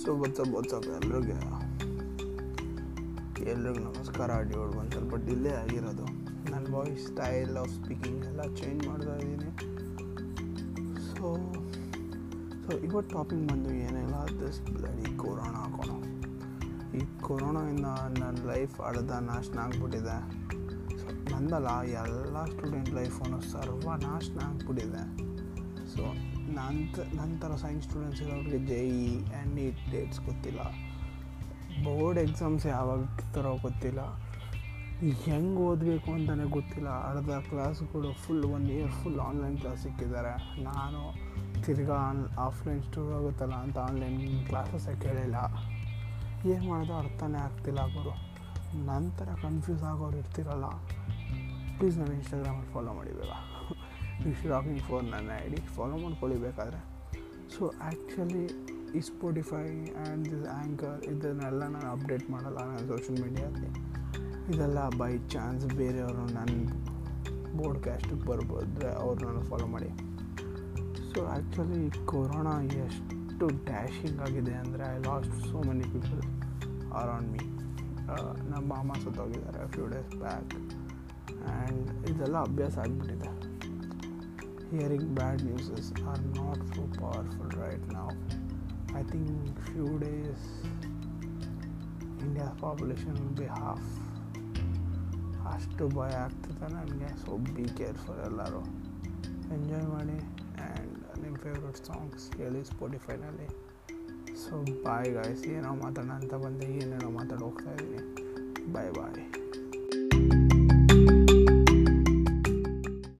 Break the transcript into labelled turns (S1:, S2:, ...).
S1: WhatsApp WhatsApp WhatsApp ಎಲ್ರಿಗೆ? ಎಲ್ರಿಗೂ ನಮಸ್ಕಾರ. Audio ಒಂದು ಸ್ವಲ್ಪ ಡಿಲೇ ಆಗಿರೋದು. ನನ್ನ ವಾಯ್ಸ್ ಸ್ಟೈಲ್ ಆಫ್ ಸ್ಪೀಕಿಂಗ್ ಎಲ್ಲ ಚೇಂಜ್ ಮಾಡ್ತಾ ಇದ್ದೀನಿ. ಸೊ ಸೊ ಇವತ್ತು ಟಾಪಿಕ್ ಬಂದು ಏನಿಲ್ಲ? ದಿಸ್ ಬ್ಲಡಿ ಕೊರೋನಾ ಹಾಕೋಣ ಈ ಕೊರೋನಾಯಿಂದ ನನ್ನ ಲೈಫ್ ಅರ್ಧ ನಾಶನ ಆಗ್ಬಿಟ್ಟಿದೆ. ಸೊ ನಂದಲ್ಲ, ಎಲ್ಲ ಸ್ಟೂಡೆಂಟ್ ಲೈಫನ್ನು ಸರ್ವ ನಾಶನ ಆಗ್ಬಿಟ್ಟಿದೆ. ಸೊ ನಂತ ನಂತರ ಸೈನ್ಸ್ ಸ್ಟೂಡೆಂಟ್ಸ್ ಇರೋರಿಗೆ J E and NEET dates ಗೊತ್ತಿಲ್ಲ. ಬೋರ್ಡ್ ಎಕ್ಸಾಮ್ಸ್ ಯಾವಾಗ ತರೋ ಗೊತ್ತಿಲ್ಲ. ಹೆಂಗೆ ಓದಬೇಕು ಅಂತಲೇ ಗೊತ್ತಿಲ್ಲ. ಅರ್ಧ ಕ್ಲಾಸ್ಗಳು full one year full online class ಸಿಕ್ಕಿದ್ದಾರೆ. ನಾನು ತಿರ್ಗಾ ಆನ್ ಆಫ್ಲೈನ್ ಸ್ಟೋರ್ ಆಗುತ್ತಲ್ಲ ಅಂತ ಆನ್ಲೈನ್ ಕ್ಲಾಸಸ್ಸೇ ಕೇಳಿಲ್ಲ. ಏನು ಮಾಡೋದು ಅರ್ಥನೇ ಆಗ್ತಿಲ್ಲ ಗುರು. ನಂತರ ಕನ್ಫ್ಯೂಸ್ ಆಗೋರು ಇರ್ತಿರಲ್ಲ. ಪ್ಲೀಸ್ ನನ್ನ ಇನ್ಸ್ಟಾಗ್ರಾಮಲ್ಲಿ ಫಾಲೋ ಮಾಡಿ ಇಶ್ ರಾಕಿಂಗ್ ಫೋರ್ ನನ್ನ ಐ ಡಿ ಫಾಲೋ ಮಾಡ್ಕೊಳ್ಳಿ ಬೇಕಾದರೆ. ಸೊ ಆ್ಯಕ್ಚುಲಿ ಈ ಸ್ಪೋಟಿಫೈ ಆ್ಯಂಡ್ ದಿಸ್ ಆ್ಯಂಕರ್ ಇದನ್ನೆಲ್ಲ ನಾನು ಅಪ್ಡೇಟ್ ಮಾಡಲ್ಲ ನನ್ನ ಸೋಷಿಯಲ್ ಮೀಡಿಯಾದಲ್ಲಿ ಇದೆಲ್ಲ ಬೈ ಚಾನ್ಸ್ ಬೇರೆಯವರು ನನ್ನ ಬೋಡ್ಕ್ಯಾಸ್ಟಿಗೆ ಬರ್ಬೋದ್ರೆ ಅವ್ರು ನಾನು ಫಾಲೋ ಮಾಡಿ. ಸೊ ಆ್ಯಕ್ಚುಲಿ ಕೊರೋನಾ ಎಷ್ಟು ಡ್ಯಾಶಿಂಗ್ ಆಗಿದೆ ಅಂದರೆ I lost so many people around me ನಮ್ಮ ಮಾಮ ಸತ್ತೋಗಿದ್ದಾರೆ ಫ್ಯೂ ಡೇಸ್ ಬ್ಯಾಕ್ ಆ್ಯಂಡ್ ಇದೆಲ್ಲ ಅಭ್ಯಾಸ ಆಗಿಬಿಟ್ಟಿದೆ. hearing bad newses are not so powerful right ನಾವು I think few days India population will be half ಅಷ್ಟು ಭಯ ಆಗ್ತಿದೆ ನನಗೆ ಸೊ ಬಿ ಕೇರ್ಫುಲ್ ಎಲ್ಲರೂ ಎಂಜಾಯ್ ಮಾಡಿ ಆ್ಯಂಡ್ ನಿಮ್ಮ ಫೇವ್ರೆಟ್ ಸಾಂಗ್ಸ್ ಕೇಳಿ ಸ್ಪೋಟಿಫೈನಲ್ಲಿ ಸೊ ಬಾಯ್ ಗಾಯ್ಸ್ ಏನೋ ಮಾತಾಡೋಣ ಅಂತ ಬಂದೆ ಏನೇನೋ ಮಾತಾಡಿ ಹೋಗ್ತಾ ಇದ್ದೀನಿ ಬಾಯ್ ಬಾಯ್